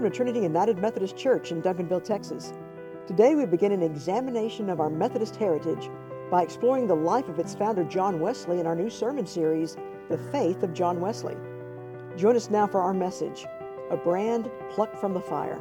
Welcome to Trinity United Methodist Church in Duncanville, Texas. Today we begin an examination of our Methodist heritage by exploring the life of its founder John Wesley in our new sermon series, The Faith of John Wesley. Join us now for our message A Brand Plucked from the Fire.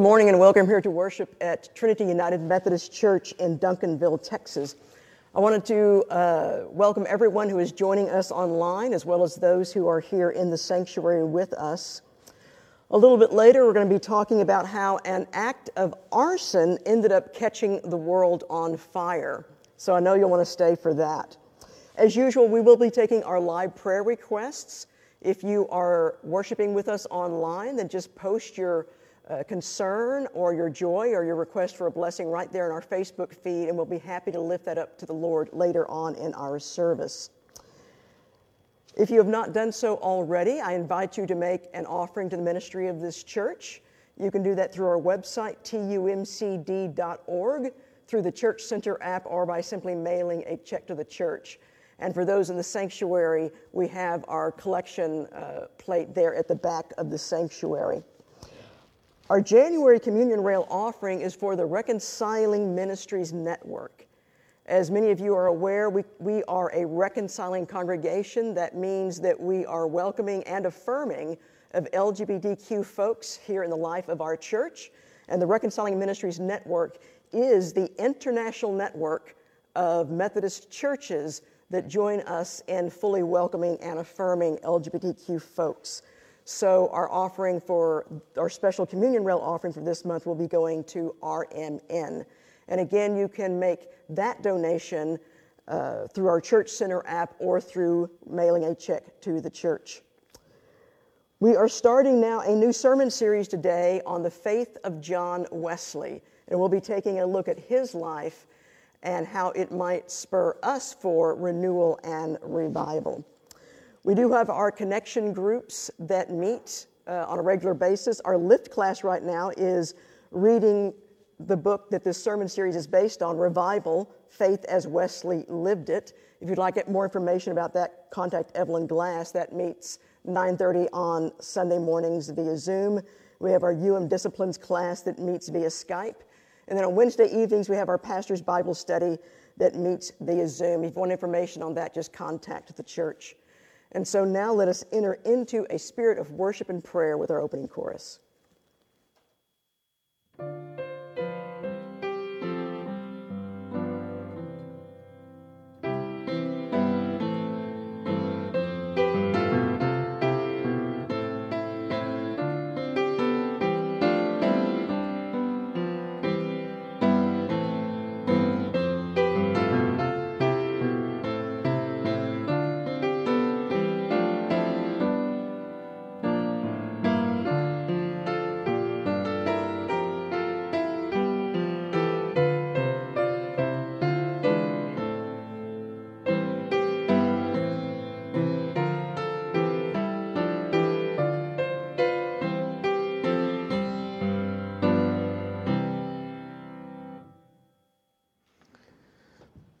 Good morning and welcome here to worship at Trinity United Methodist Church in Duncanville, Texas. I wanted to uh, welcome everyone who is joining us online as well as those who are here in the sanctuary with us. A little bit later, we're going to be talking about how an act of arson ended up catching the world on fire. So I know you'll want to stay for that. As usual, we will be taking our live prayer requests. If you are worshiping with us online, then just post your uh, concern or your joy or your request for a blessing right there in our Facebook feed, and we'll be happy to lift that up to the Lord later on in our service. If you have not done so already, I invite you to make an offering to the ministry of this church. You can do that through our website, tumcd.org, through the Church Center app, or by simply mailing a check to the church. And for those in the sanctuary, we have our collection uh, plate there at the back of the sanctuary. Our January Communion Rail offering is for the Reconciling Ministries Network. As many of you are aware, we, we are a reconciling congregation. That means that we are welcoming and affirming of LGBTQ folks here in the life of our church. And the Reconciling Ministries Network is the international network of Methodist churches that join us in fully welcoming and affirming LGBTQ folks. So our offering for our special communion rail offering for this month will be going to RMN. And again, you can make that donation uh, through our Church Center app or through mailing a check to the church. We are starting now a new sermon series today on the faith of John Wesley. And we'll be taking a look at his life and how it might spur us for renewal and revival. We do have our connection groups that meet uh, on a regular basis. Our lift class right now is reading the book that this sermon series is based on, Revival Faith as Wesley Lived It. If you'd like more information about that, contact Evelyn Glass. That meets 9:30 on Sunday mornings via Zoom. We have our UM Disciplines class that meets via Skype. And then on Wednesday evenings, we have our pastor's Bible study that meets via Zoom. If you want information on that, just contact the church. And so now let us enter into a spirit of worship and prayer with our opening chorus.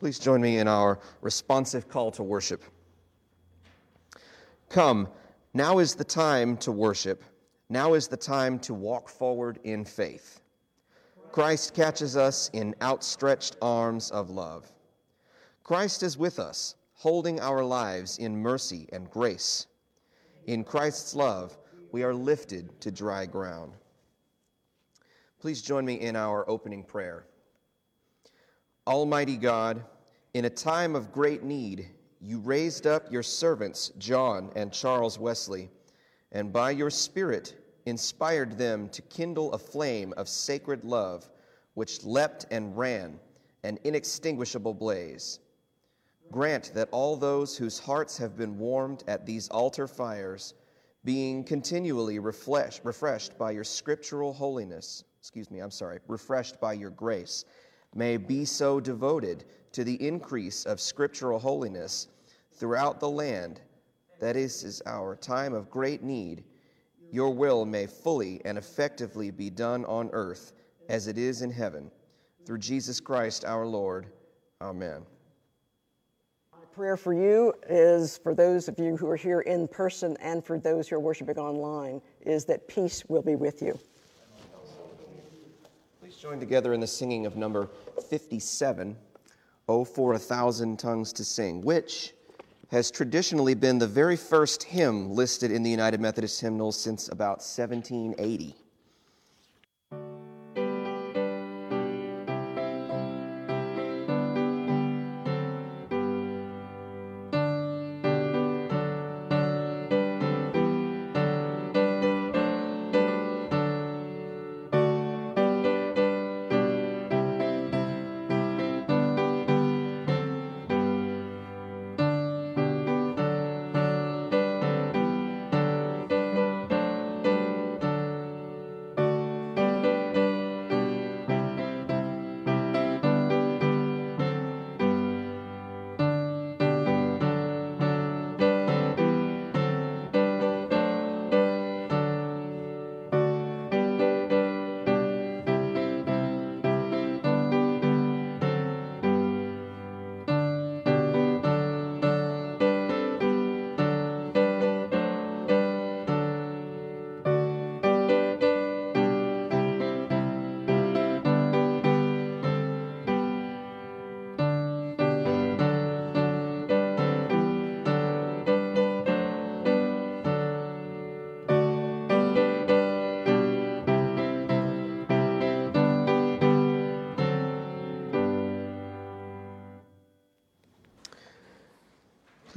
Please join me in our responsive call to worship. Come, now is the time to worship. Now is the time to walk forward in faith. Christ catches us in outstretched arms of love. Christ is with us, holding our lives in mercy and grace. In Christ's love, we are lifted to dry ground. Please join me in our opening prayer. Almighty God, in a time of great need, you raised up your servants, John and Charles Wesley, and by your Spirit inspired them to kindle a flame of sacred love which leapt and ran, an inextinguishable blaze. Grant that all those whose hearts have been warmed at these altar fires, being continually refreshed, refreshed by your scriptural holiness, excuse me, I'm sorry, refreshed by your grace, may be so devoted to the increase of scriptural holiness throughout the land that is, is our time of great need. Your will may fully and effectively be done on earth as it is in heaven. Through Jesus Christ our Lord. Amen. My prayer for you is for those of you who are here in person and for those who are worshiping online is that peace will be with you. Join together in the singing of number 57, Oh, for a Thousand Tongues to Sing, which has traditionally been the very first hymn listed in the United Methodist hymnals since about 1780.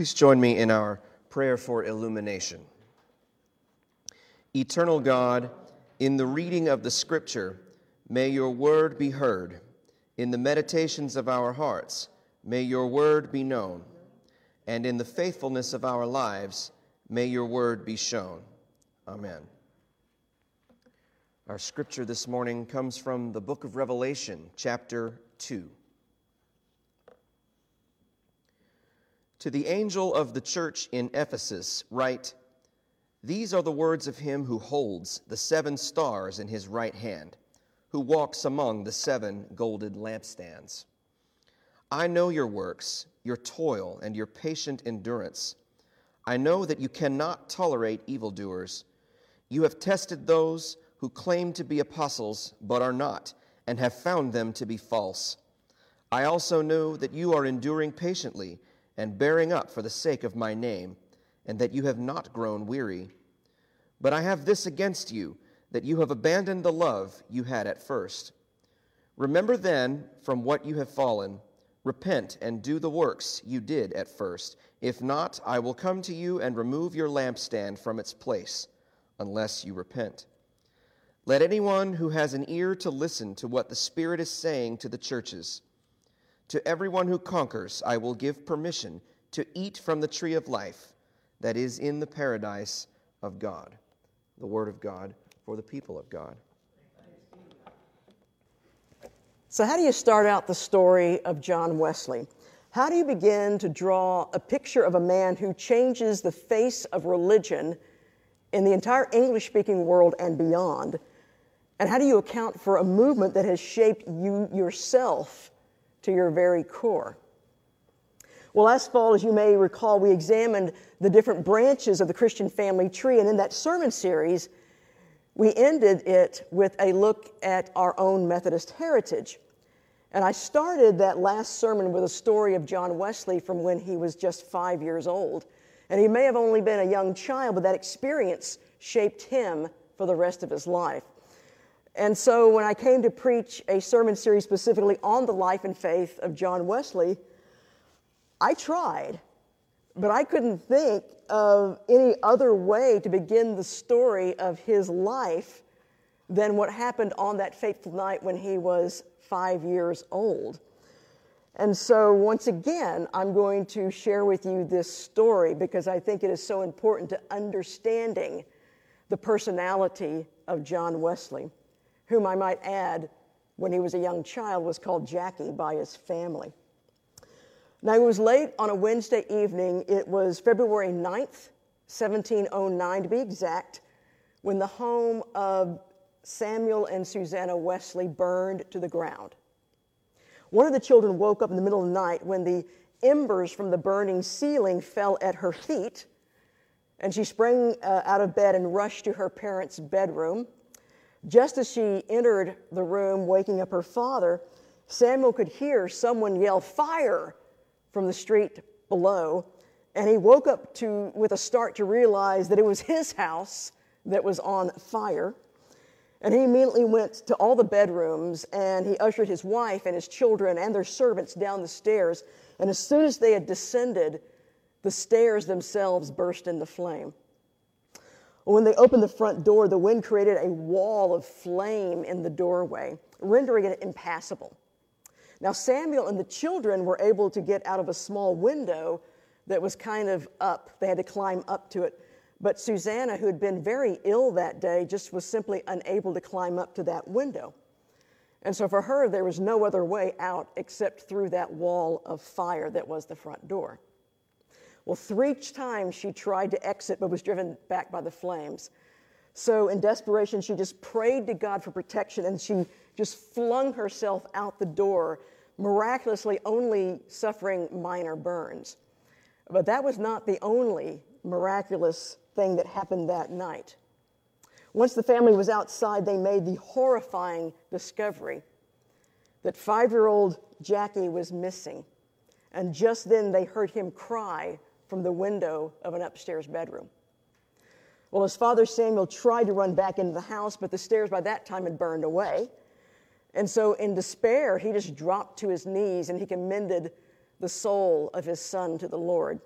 Please join me in our prayer for illumination. Eternal God, in the reading of the Scripture, may your word be heard. In the meditations of our hearts, may your word be known. And in the faithfulness of our lives, may your word be shown. Amen. Our scripture this morning comes from the book of Revelation, chapter 2. To the angel of the church in Ephesus, write These are the words of him who holds the seven stars in his right hand, who walks among the seven golden lampstands. I know your works, your toil, and your patient endurance. I know that you cannot tolerate evildoers. You have tested those who claim to be apostles, but are not, and have found them to be false. I also know that you are enduring patiently and bearing up for the sake of my name, and that you have not grown weary. But I have this against you, that you have abandoned the love you had at first. Remember then from what you have fallen, repent and do the works you did at first. If not, I will come to you and remove your lampstand from its place, unless you repent. Let anyone who has an ear to listen to what the Spirit is saying to the churches. To everyone who conquers, I will give permission to eat from the tree of life that is in the paradise of God. The word of God for the people of God. So, how do you start out the story of John Wesley? How do you begin to draw a picture of a man who changes the face of religion in the entire English speaking world and beyond? And how do you account for a movement that has shaped you yourself to your very core. Well, last fall, as you may recall, we examined the different branches of the Christian family tree, and in that sermon series, we ended it with a look at our own Methodist heritage. And I started that last sermon with a story of John Wesley from when he was just five years old. And he may have only been a young child, but that experience shaped him for the rest of his life. And so when I came to preach a sermon series specifically on the life and faith of John Wesley, I tried, but I couldn't think of any other way to begin the story of his life than what happened on that fateful night when he was five years old. And so, once again, I'm going to share with you this story because I think it is so important to understanding the personality of John Wesley, whom I might add, when he was a young child, was called Jackie by his family. Now, it was late on a Wednesday evening. It was February 9th, 1709 to be exact, when the home of Samuel and Susanna Wesley burned to the ground. One of the children woke up in the middle of the night when the embers from the burning ceiling fell at her feet, and she sprang uh, out of bed and rushed to her parents' bedroom. Just as she entered the room, waking up her father, Samuel could hear someone yell, Fire! from the street below, and he woke up to, with a start to realize that it was his house that was on fire. And he immediately went to all the bedrooms and he ushered his wife and his children and their servants down the stairs. And as soon as they had descended, the stairs themselves burst into flame. When they opened the front door, the wind created a wall of flame in the doorway, rendering it impassable. Now, Samuel and the children were able to get out of a small window that was kind of up. They had to climb up to it. But Susanna, who had been very ill that day, just was simply unable to climb up to that window. And so for her, there was no other way out except through that wall of fire that was the front door. Well, three times she tried to exit but was driven back by the flames. So, in desperation, she just prayed to God for protection and she just flung herself out the door miraculously only suffering minor burns. But that was not the only miraculous thing that happened that night. Once the family was outside, they made the horrifying discovery that five year old Jackie was missing. And just then they heard him cry from the window of an upstairs bedroom. Well, his father Samuel tried to run back into the house, but the stairs by that time had burned away. And so, in despair, he just dropped to his knees and he commended the soul of his son to the Lord.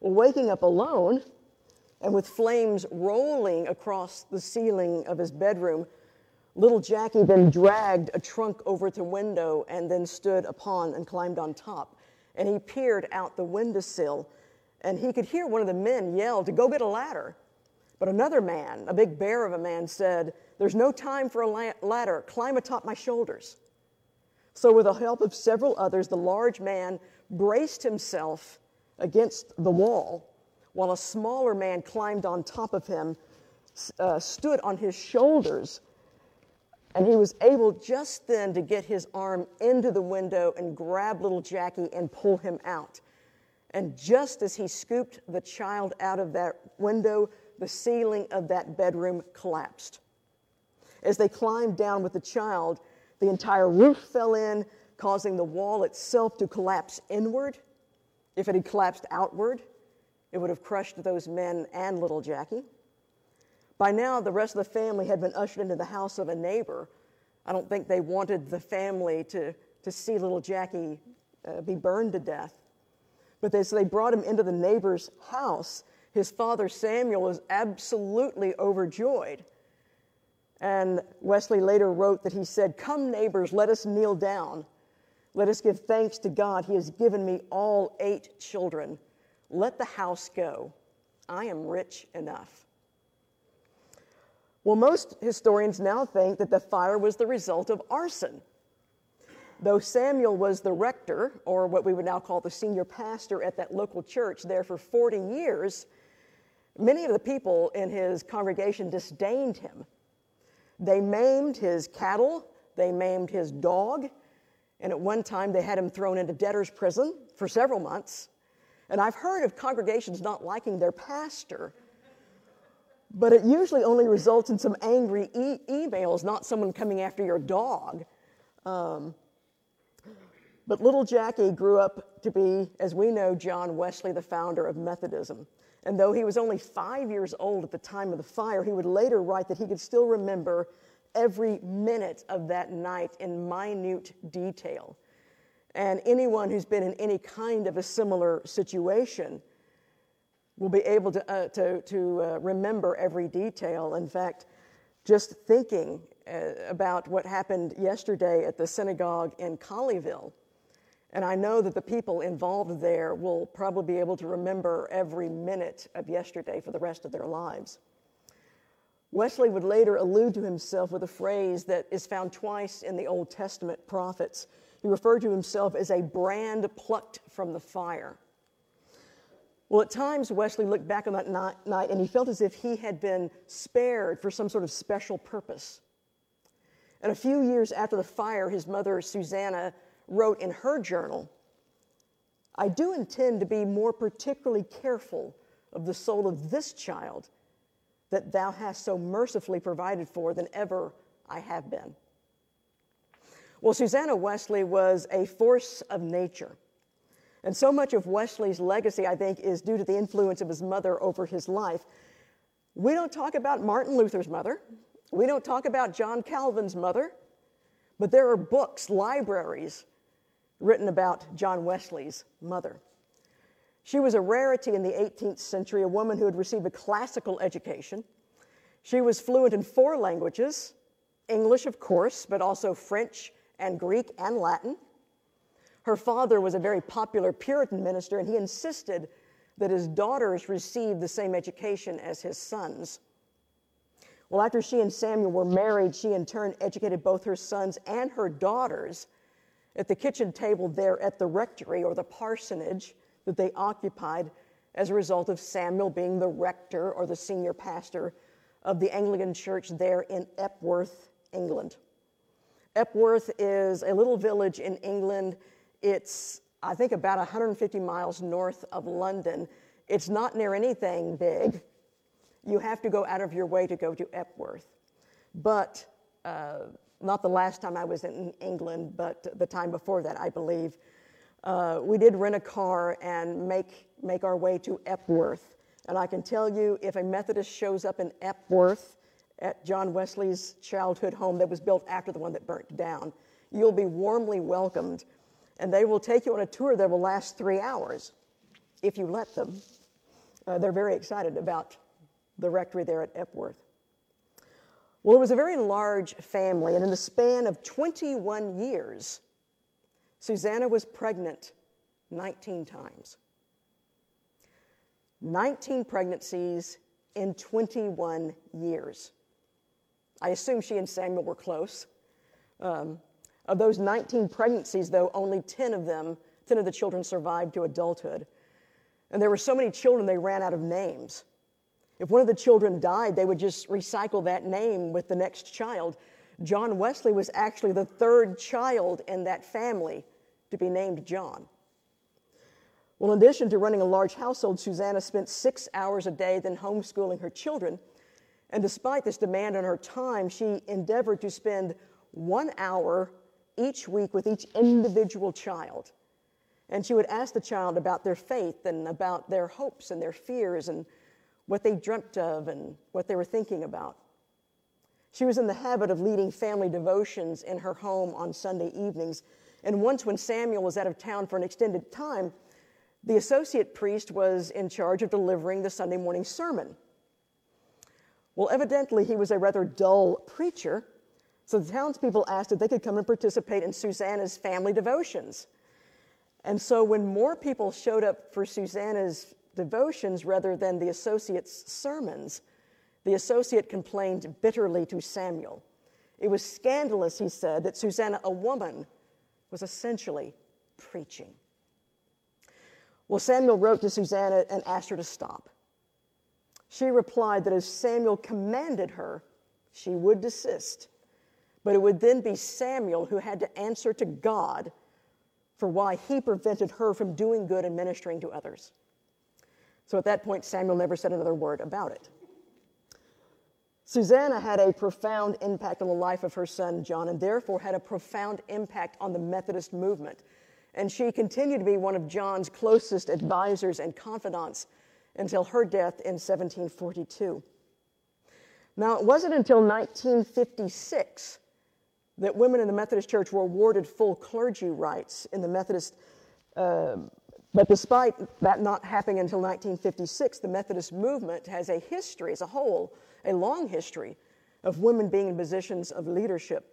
Well, waking up alone and with flames rolling across the ceiling of his bedroom, little Jackie then dragged a trunk over to the window and then stood upon and climbed on top. And he peered out the windowsill and he could hear one of the men yell to go get a ladder. But another man, a big bear of a man, said, There's no time for a ladder. Climb atop my shoulders. So, with the help of several others, the large man braced himself against the wall, while a smaller man climbed on top of him, uh, stood on his shoulders, and he was able just then to get his arm into the window and grab little Jackie and pull him out. And just as he scooped the child out of that window, the ceiling of that bedroom collapsed. As they climbed down with the child, the entire roof fell in, causing the wall itself to collapse inward. If it had collapsed outward, it would have crushed those men and little Jackie. By now, the rest of the family had been ushered into the house of a neighbor. I don't think they wanted the family to, to see little Jackie uh, be burned to death. But they, so they brought him into the neighbor's house his father Samuel was absolutely overjoyed. And Wesley later wrote that he said, Come, neighbors, let us kneel down. Let us give thanks to God. He has given me all eight children. Let the house go. I am rich enough. Well, most historians now think that the fire was the result of arson. Though Samuel was the rector, or what we would now call the senior pastor at that local church there for 40 years, Many of the people in his congregation disdained him. They maimed his cattle, they maimed his dog, And at one time, they had him thrown into debtor's prison for several months. And I've heard of congregations not liking their pastor, but it usually only results in some angry e- emails, not someone coming after your dog. Um, but little Jackie grew up to be, as we know, John Wesley, the founder of Methodism. And though he was only five years old at the time of the fire, he would later write that he could still remember every minute of that night in minute detail. And anyone who's been in any kind of a similar situation will be able to, uh, to, to uh, remember every detail. In fact, just thinking uh, about what happened yesterday at the synagogue in Colleyville, and I know that the people involved there will probably be able to remember every minute of yesterday for the rest of their lives. Wesley would later allude to himself with a phrase that is found twice in the Old Testament prophets. He referred to himself as a brand plucked from the fire. Well, at times, Wesley looked back on that night and he felt as if he had been spared for some sort of special purpose. And a few years after the fire, his mother, Susanna, wrote in her journal I do intend to be more particularly careful of the soul of this child that thou hast so mercifully provided for than ever I have been. Well, Susanna Wesley was a force of nature. And so much of Wesley's legacy, I think, is due to the influence of his mother over his life. We don't talk about Martin Luther's mother. We don't talk about John Calvin's mother. But there are books, libraries, written about John Wesley's mother. She was a rarity in the 18th century, a woman who had received a classical education. She was fluent in four languages English, of course, but also French and Greek and Latin. Her father was a very popular Puritan minister, and he insisted that his daughters receive the same education as his sons. Well, after she and Samuel were married, she in turn educated both her sons and her daughters at the kitchen table there at the rectory or the parsonage that they occupied as a result of Samuel being the rector or the senior pastor of the Anglican church there in Epworth, England. Epworth is a little village in England. It's, I think, about 150 miles north of London. It's not near anything big. You have to go out of your way to go to Epworth. But uh, not the last time I was in England, but the time before that, I believe uh, we did rent a car and make, make our way to Epworth. And I can tell you, if a Methodist shows up in Epworth at John Wesley's childhood home that was built after the one that burnt down, you'll be warmly welcomed. And they will take you on a tour that will last three hours if you let them. Uh, they're very excited about the rectory there at Epworth. Well, it was a very large family, and in the span of 21 years, Susanna was pregnant 19 times. 19 pregnancies in 21 years. I assume she and Samuel were close. Um, of those 19 pregnancies, though, only 10 of them, 10 of the children survived to adulthood. And there were so many children, they ran out of names. If one of the children died, they would just recycle that name with the next child. John Wesley was actually the third child in that family to be named John. Well, in addition to running a large household, Susanna spent six hours a day then homeschooling her children. And despite this demand on her time, she endeavored to spend one hour each week with each individual child. And she would ask the child about their faith and about their hopes and their fears and what they dreamt of and what they were thinking about. She was in the habit of leading family devotions in her home on Sunday evenings and once, when Samuel was out of town for an extended time, the associate priest was in charge of delivering the Sunday morning sermon. Well, evidently, he was a rather dull preacher, so the townspeople asked if they could come and participate in Susanna's family devotions. And so, when more people showed up for Susanna's devotions rather than the associate's sermons, the associate complained bitterly to Samuel. It was scandalous, he said, that Susanna, a woman, was essentially preaching. Well, Samuel wrote to Susanna and asked her to stop. She replied that as Samuel commanded her, she would desist. But it would then be Samuel who had to answer to God for why he prevented her from doing good and ministering to others. So at that point, Samuel never said another word about it. Susanna had a profound impact on the life of her son John and therefore had a profound impact on the Methodist movement. And she continued to be one of John's closest advisors and confidants until her death in 1742. Now, it wasn't until 1956 that women in the Methodist Church were awarded full clergy rights in the Methodist. Uh, but despite that not happening until 1956, the Methodist movement has a history as a whole a long history of women being in positions of leadership.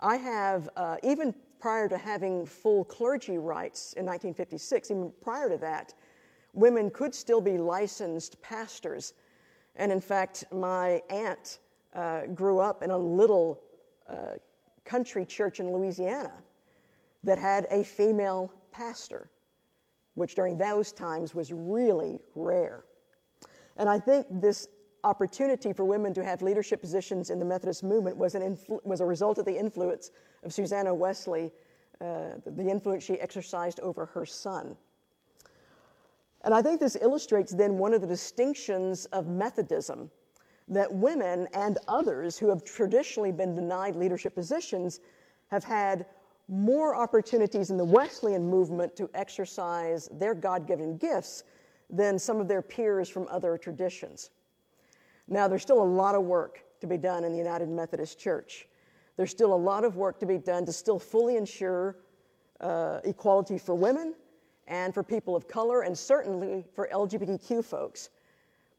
I have, uh, even prior to having full clergy rights in 1956, even prior to that, women could still be licensed pastors. And in fact, my aunt uh, grew up in a little uh, country church in Louisiana that had a female pastor, which during those times was really rare. And I think this opportunity for women to have leadership positions in the Methodist movement was, an influ- was a result of the influence of Susanna Wesley, uh, the influence she exercised over her son. And I think this illustrates then one of the distinctions of Methodism that women and others who have traditionally been denied leadership positions have had more opportunities in the Wesleyan movement to exercise their God given gifts than some of their peers from other traditions. Now, there's still a lot of work to be done in the United Methodist Church. There's still a lot of work to be done to still fully ensure uh, equality for women and for people of color, and certainly for LGBTQ folks.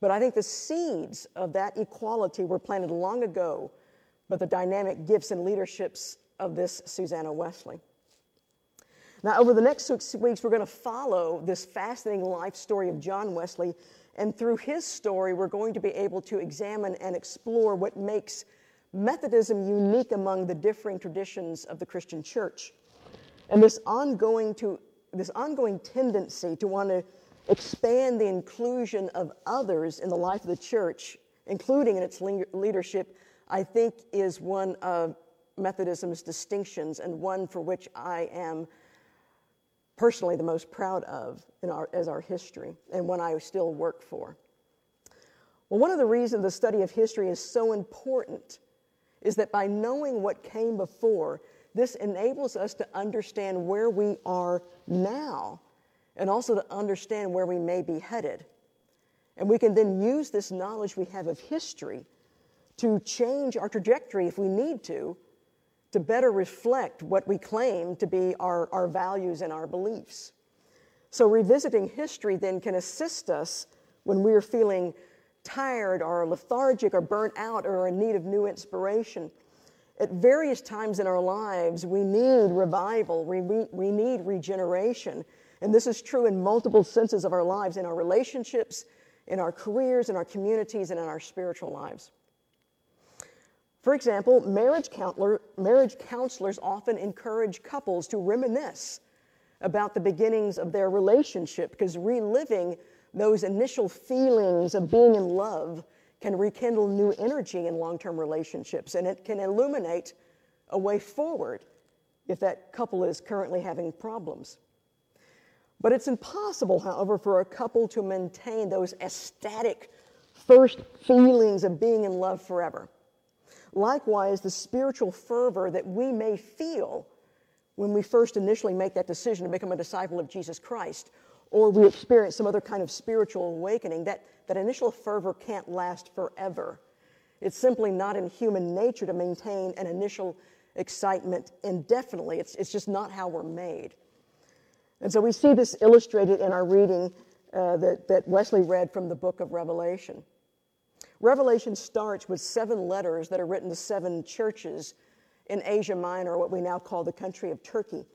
But I think the seeds of that equality were planted long ago by the dynamic gifts and leaderships of this Susanna Wesley. Now, over the next six weeks, we're going to follow this fascinating life story of John Wesley and through his story, we're going to be able to examine and explore what makes Methodism unique among the differing traditions of the Christian church. And this ongoing, to, this ongoing tendency to want to expand the inclusion of others in the life of the church, including in its leadership, I think is one of Methodism's distinctions and one for which I am personally the most proud of in our, as our history and one I still work for. Well, one of the reasons the study of history is so important is that by knowing what came before, this enables us to understand where we are now and also to understand where we may be headed. And we can then use this knowledge we have of history to change our trajectory if we need to to better reflect what we claim to be our, our values and our beliefs. So, revisiting history then can assist us when we are feeling tired or lethargic or burnt out or in need of new inspiration. At various times in our lives, we need revival, we, we, we need regeneration. And this is true in multiple senses of our lives in our relationships, in our careers, in our communities, and in our spiritual lives. For example, marriage, counselor, marriage counselors often encourage couples to reminisce about the beginnings of their relationship because reliving those initial feelings of being in love can rekindle new energy in long term relationships and it can illuminate a way forward if that couple is currently having problems. But it's impossible, however, for a couple to maintain those ecstatic first feelings of being in love forever. Likewise, the spiritual fervor that we may feel when we first initially make that decision to become a disciple of Jesus Christ, or we experience some other kind of spiritual awakening, that, that initial fervor can't last forever. It's simply not in human nature to maintain an initial excitement indefinitely. It's, it's just not how we're made. And so we see this illustrated in our reading uh, that, that Wesley read from the book of Revelation. Revelation starts with seven letters that are written to seven churches in Asia Minor, what we now call the country of Turkey.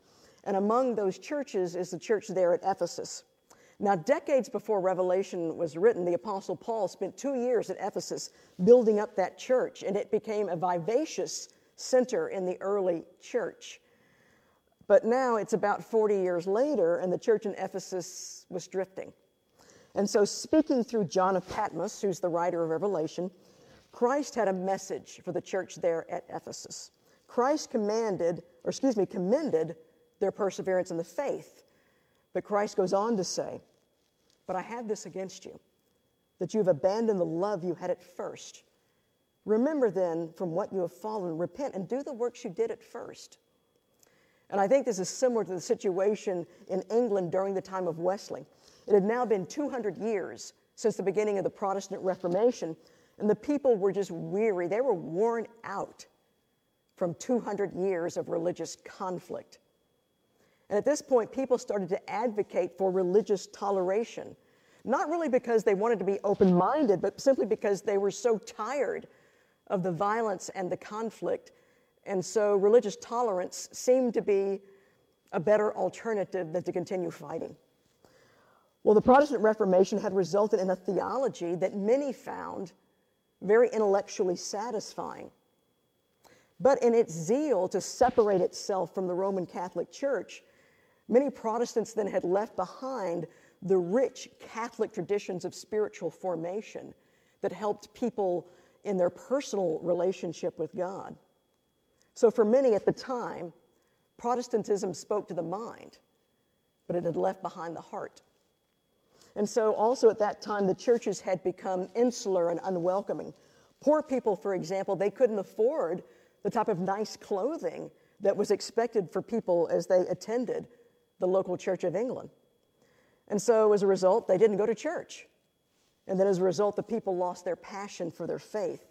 And among those churches is the church there at Ephesus. Now, decades before Revelation was written, the Apostle Paul spent two years at Ephesus building up that church, and it became a vivacious center in the early church. But now it's about 40 years later, and the church in Ephesus was drifting. And so, speaking through John of Patmos, who's the writer of Revelation, Christ had a message for the church there at Ephesus. Christ commanded, or excuse me, commended their perseverance in the faith. But Christ goes on to say, But I have this against you, that you have abandoned the love you had at first. Remember then from what you have fallen, repent and do the works you did at first. And I think this is similar to the situation in England during the time of Wesley. It had now been 200 years since the beginning of the Protestant Reformation, and the people were just weary. They were worn out from 200 years of religious conflict. And at this point, people started to advocate for religious toleration, not really because they wanted to be open minded, but simply because they were so tired of the violence and the conflict. And so religious tolerance seemed to be a better alternative than to continue fighting. Well, the Protestant Reformation had resulted in a theology that many found very intellectually satisfying. But in its zeal to separate itself from the Roman Catholic Church, Many Protestants then had left behind the rich Catholic traditions of spiritual formation that helped people in their personal relationship with God. So, for many at the time, Protestantism spoke to the mind, but it had left behind the heart. And so, also at that time, the churches had become insular and unwelcoming. Poor people, for example, they couldn't afford the type of nice clothing that was expected for people as they attended the local Church of England. And so, as a result, they didn't go to church. And then, as a result, the people lost their passion for their faith.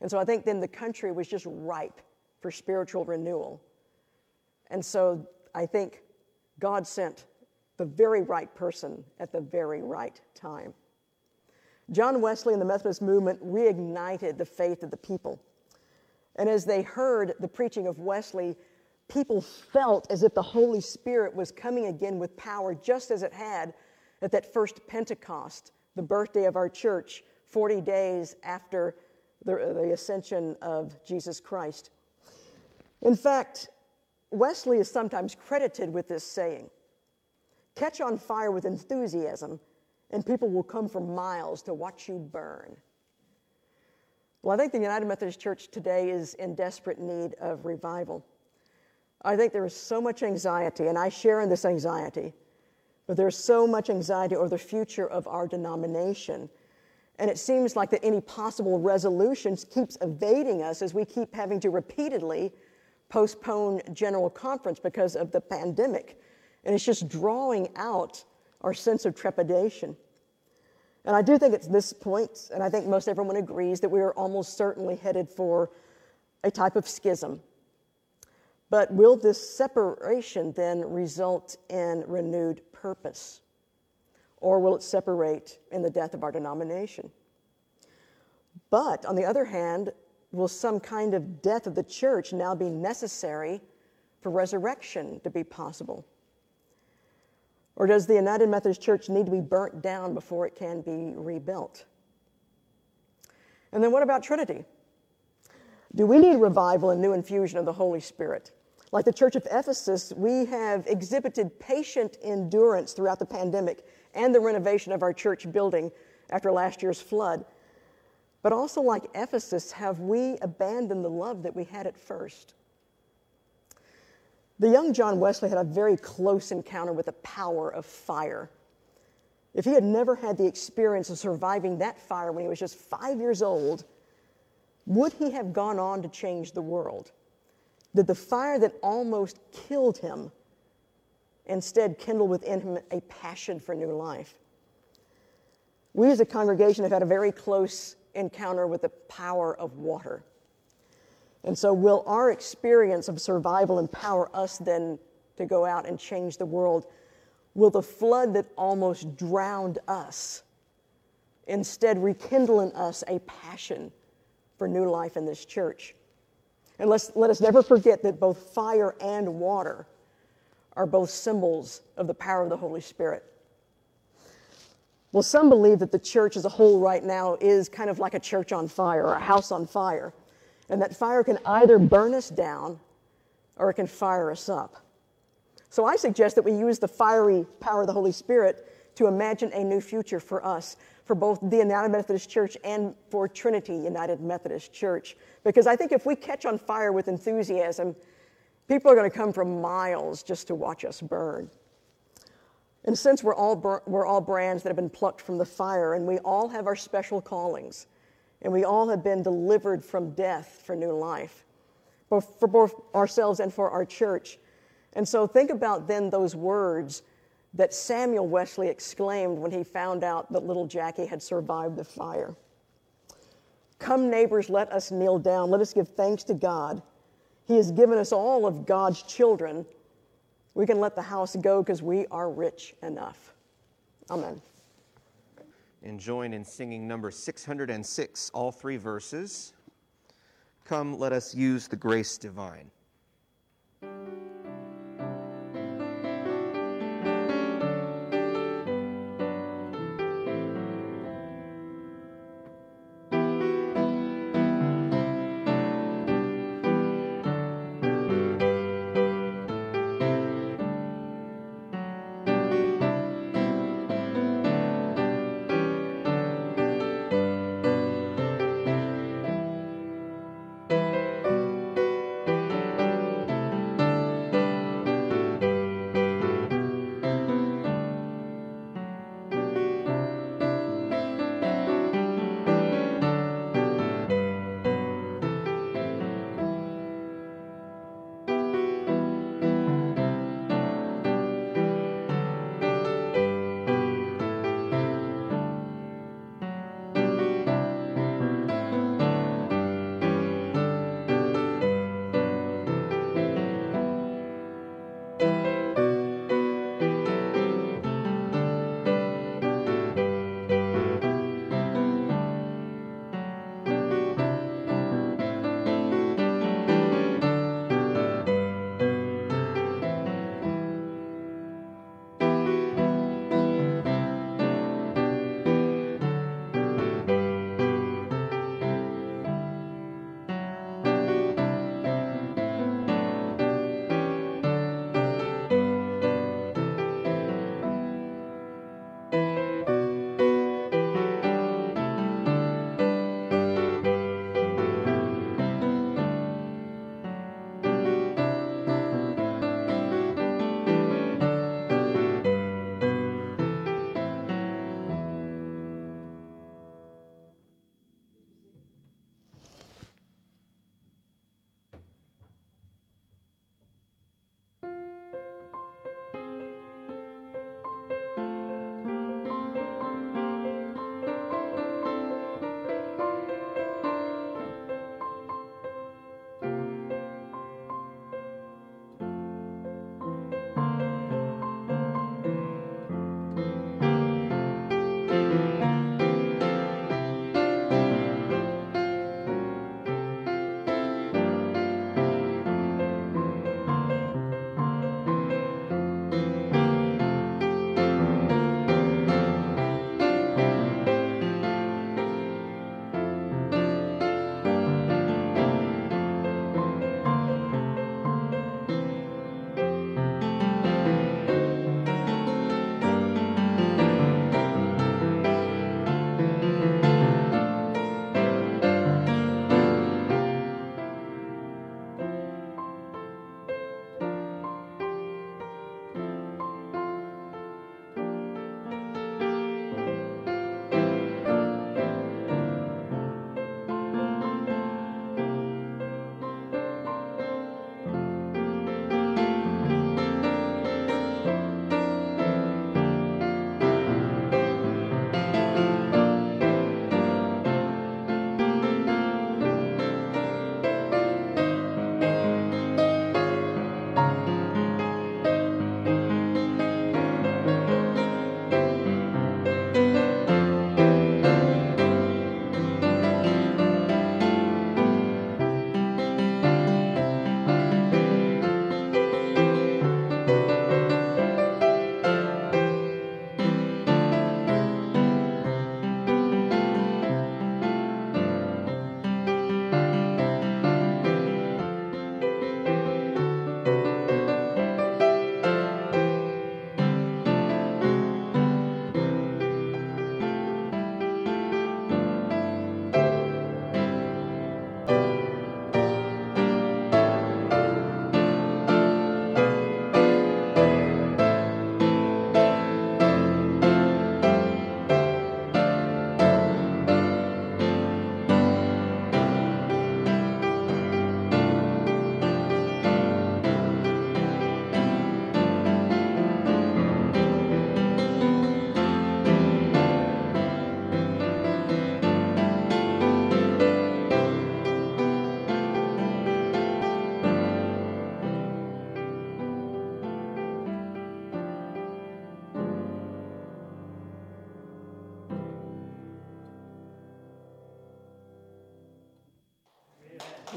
And so, I think then the country was just ripe for spiritual renewal. And so, I think God sent the very right person at the very right time. John Wesley and the Methodist movement reignited the faith of the people. And as they heard the preaching of Wesley, people felt as if the Holy Spirit was coming again with power, just as it had at that first Pentecost, the birthday of our church, 40 days after the, the ascension of Jesus Christ. In fact, Wesley is sometimes credited with this saying Catch on fire with enthusiasm, and people will come for miles to watch you burn. Well, I think the United Methodist Church today is in desperate need of revival. I think there is so much anxiety, and I share in this anxiety, but there's so much anxiety over the future of our denomination. And it seems like that any possible resolutions keeps evading us as we keep having to repeatedly postpone general conference because of the pandemic. And it's just drawing out our sense of trepidation. And I do think it's this point, and I think most everyone agrees, that we are almost certainly headed for a type of schism but will this separation then result in renewed purpose? Or will it separate in the death of our denomination? But on the other hand, will some kind of death of the church now be necessary for resurrection to be possible? Or does the United Methodist Church need to be burnt down before it can be rebuilt? And then what about Trinity? Do we need revival and new infusion of the Holy Spirit? Like the Church of Ephesus, we have exhibited patient endurance throughout the pandemic and the renovation of our church building after last year's flood. But also, like Ephesus, have we abandoned the love that we had at first? The young John Wesley had a very close encounter with the power of fire. If he had never had the experience of surviving that fire when he was just five years old, would he have gone on to change the world? Did the fire that almost killed him instead kindle within him a passion for new life? We as a congregation have had a very close encounter with the power of water. And so, will our experience of survival empower us then to go out and change the world? Will the flood that almost drowned us instead rekindle in us a passion for new life in this church? And let's, let us never forget that both fire and water are both symbols of the power of the Holy Spirit. Well, some believe that the church as a whole right now is kind of like a church on fire or a house on fire, and that fire can either burn us down or it can fire us up. So I suggest that we use the fiery power of the Holy Spirit to imagine a new future for us. for both the United Methodist Church and for Trinity United Methodist Church. Because I think if we catch on fire with enthusiasm, people are going to come from miles just to watch us burn. And since we're all, we're all brands that have been plucked from the fire, and we all have our special callings, and we all have been delivered from death for new life, both for both ourselves and for our church. And so think about then those words that Samuel Wesley exclaimed when he found out that little Jackie had survived the fire. Come, neighbors, let us kneel down. Let us give thanks to God. He has given us all of God's children we can let the house go because we are rich enough. Amen. And join in singing number 606, all three verses. Come, let us use the grace divine.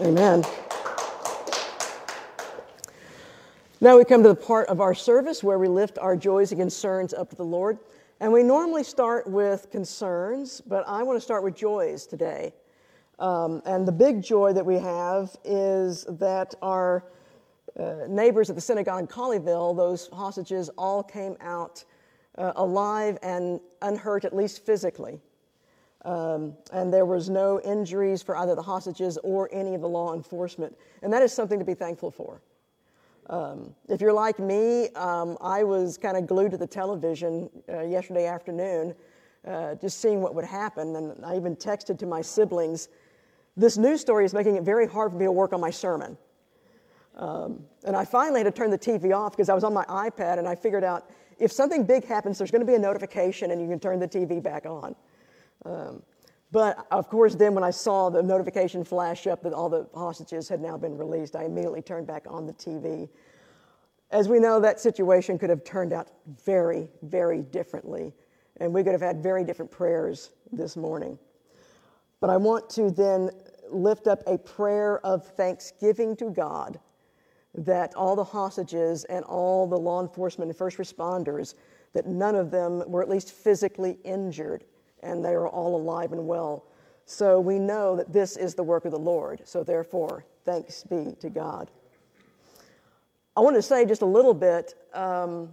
Amen. Now we come to the part of our service where we lift our joys and concerns up to the Lord. And we normally start with concerns, but I want to start with joys today. Um, and the big joy that we have is that our uh, neighbors at the synagogue in Colleyville, those hostages, all came out uh, alive and unhurt, at least physically. Um, and there was no injuries for either the hostages or any of the law enforcement. And that is something to be thankful for. Um, if you're like me, um, I was kind of glued to the television uh, yesterday afternoon, uh, just seeing what would happen. And I even texted to my siblings this news story is making it very hard for me to work on my sermon. Um, and I finally had to turn the TV off because I was on my iPad and I figured out if something big happens, there's going to be a notification and you can turn the TV back on. Um, but of course, then when I saw the notification flash up that all the hostages had now been released, I immediately turned back on the TV. As we know, that situation could have turned out very, very differently, and we could have had very different prayers this morning. But I want to then lift up a prayer of thanksgiving to God that all the hostages and all the law enforcement and first responders, that none of them were at least physically injured and they are all alive and well. So we know that this is the work of the Lord. So therefore, thanks be to God. I want to say just a little bit. Um,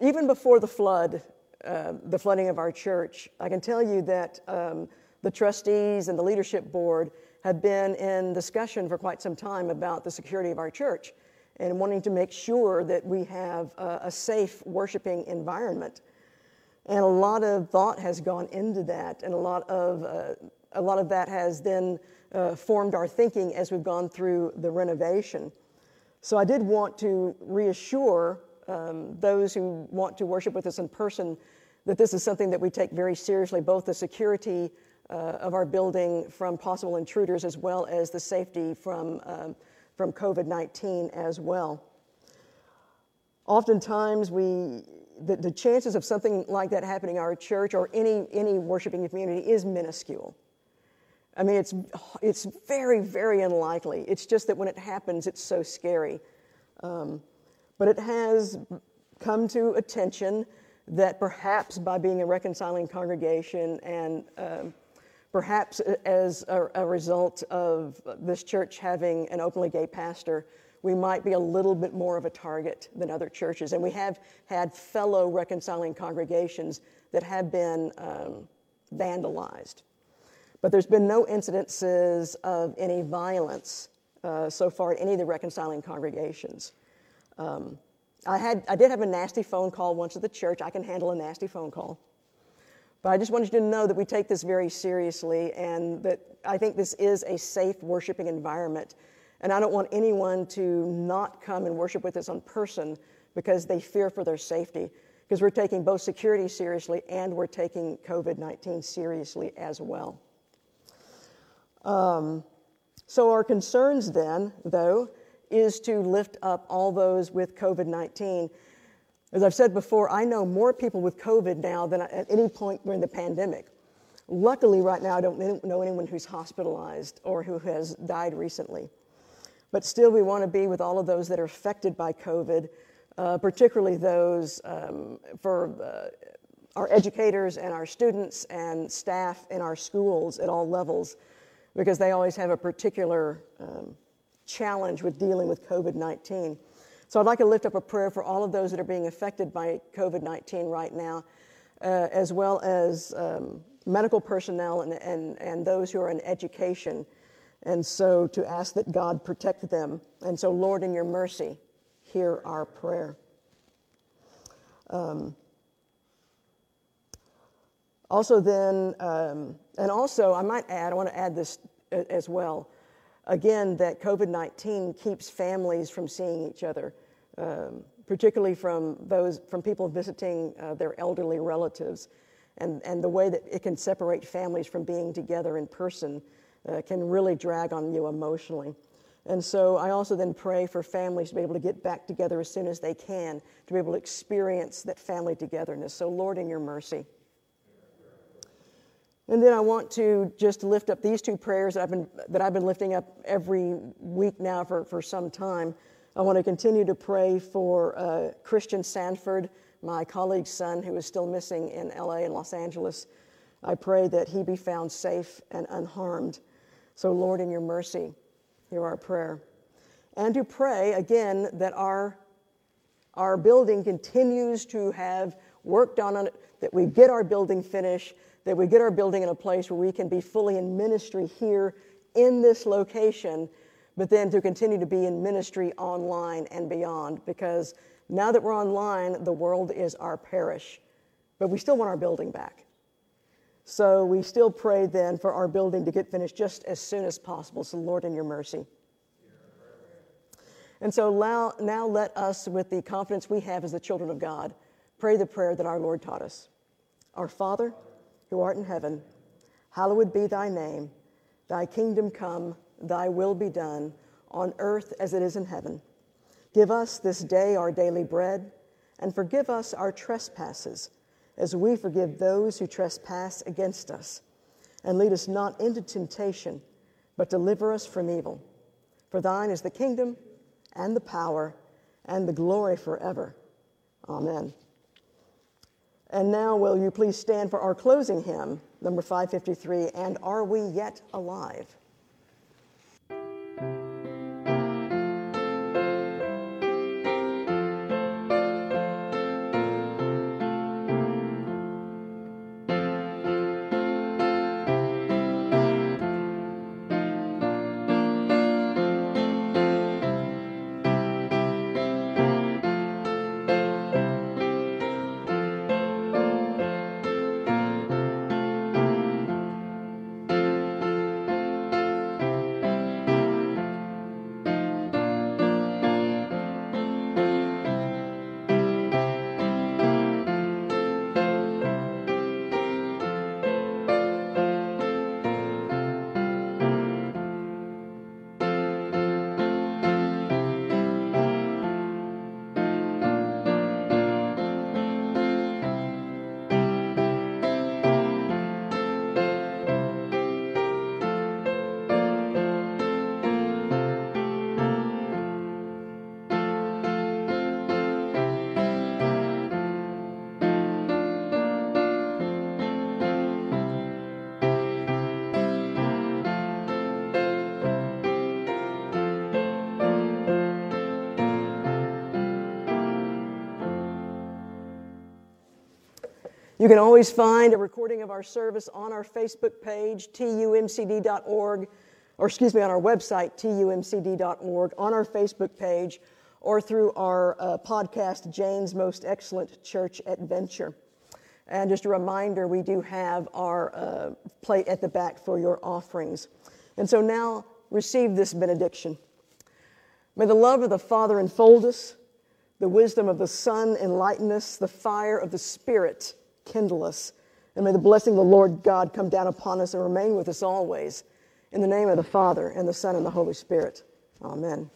even before the flood, uh, the flooding of our church, I can tell you that um, the trustees and the leadership board have been in discussion for quite some time about the security of our church and wanting to make sure that we have a, a safe worshiping environment. And a lot of thought has gone into that, and a lot of, uh, a lot of that has then uh, formed our thinking as we've gone through the renovation. So I did want to reassure um, those who want to worship with us in person that this is something that we take very seriously, both the security uh, of our building from possible intruders as well as the safety from, um, from COVID 19 as well. Oftentimes, we, the, the chances of something like that happening in our church or any, any worshiping community is minuscule. I mean, it's, it's very, very unlikely. It's just that when it happens, it's so scary. Um, but it has come to attention that perhaps by being a reconciling congregation and um, perhaps as a, a, result of this church having an openly gay pastor, we might be a little bit more of a target than other churches. And we have had fellow reconciling congregations that have been um, vandalized. But there's been no incidences of any violence uh, so far at any of the reconciling congregations. Um, I, had, I did have a nasty phone call once at the church. I can handle a nasty phone call. But I just wanted you to know that we take this very seriously and that I think this is a safe worshiping environment. And I don't want anyone to not come and worship with us in person because they fear for their safety. Because we're taking both security seriously and we're taking COVID 19 seriously as well. Um, so, our concerns then, though, is to lift up all those with COVID 19. As I've said before, I know more people with COVID now than at any point during the pandemic. Luckily, right now, I don't know anyone who's hospitalized or who has died recently. But still, we want to be with all of those that are affected by COVID, uh, particularly those um, for uh, our educators and our students and staff in our schools at all levels, because they always have a particular um, challenge with dealing with COVID 19. So I'd like to lift up a prayer for all of those that are being affected by COVID 19 right now, uh, as well as um, medical personnel and, and, and those who are in education. And so to ask that God protect them. And so, Lord, in your mercy, hear our prayer. Um, also, then, um, and also, I might add, I want to add this as well again, that COVID 19 keeps families from seeing each other, um, particularly from those from people visiting uh, their elderly relatives. And, and the way that it can separate families from being together in person uh, can really drag on you emotionally. And so I also then pray for families to be able to get back together as soon as they can, to be able to experience that family togetherness. So, Lord, in your mercy, And then I want to just lift up these two prayers that I've been, that I've been lifting up every week now for, for some time. I want to continue to pray for uh, Christian Sanford, my colleague's son, who is still missing in LA and Los Angeles. I pray that he be found safe and unharmed. So, Lord, in your mercy, hear our prayer. And to pray again that our, our building continues to have work done on it, that we get our building finished, that we get our building in a place where we can be fully in ministry here in this location, but then to continue to be in ministry online and beyond. Because now that we're online, the world is our parish, but we still want our building back. So we still pray then for our building to get finished just as soon as possible. So, Lord, in your mercy. And so now, now let us, with the confidence we have as the children of God, pray the prayer that our Lord taught us Our Father, who art in heaven, hallowed be thy name. Thy kingdom come, thy will be done, on earth as it is in heaven. Give us this day our daily bread, and forgive us our trespasses as we forgive those who trespass against us. And lead us not into temptation, but deliver us from evil. For thine is the kingdom, and the power, and the glory forever. Amen. And now, will you please stand for our closing hymn, number 553, And Are We Yet Alive? You can always find a recording of our service on our Facebook page, tumcd.org, or excuse me, on our website, tumcd.org, on our Facebook page, or through our uh, podcast, Jane's Most Excellent Church Adventure. And just a reminder, we do have our uh, plate at the back for your offerings. And so now receive this benediction. May the love of the Father enfold us, the wisdom of the Son enlighten us, the fire of the Spirit kindle us. And may the blessing of the Lord God come down upon us and remain with us always. In the name of the Father, and the Son, and the Holy Spirit. Amen.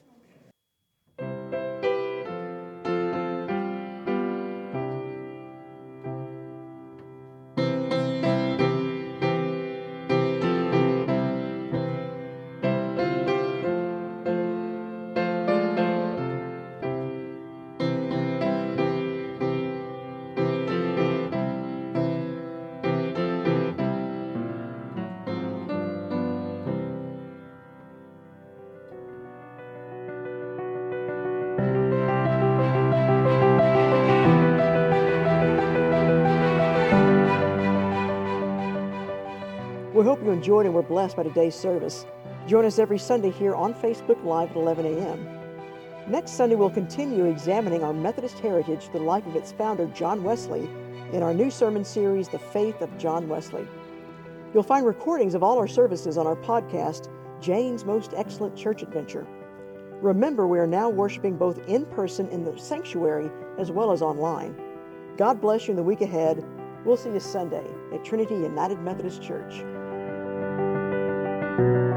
You enjoyed and were blessed by today's service. Join us every Sunday here on Facebook Live at 11 a.m. Next Sunday, we'll continue examining our Methodist heritage, the life of its founder, John Wesley, in our new sermon series, The Faith of John Wesley. You'll find recordings of all our services on our podcast, Jane's Most Excellent Church Adventure. Remember, we are now worshiping both in person in the sanctuary as well as online. God bless you in the week ahead. We'll see you Sunday at Trinity United Methodist Church. Thank you.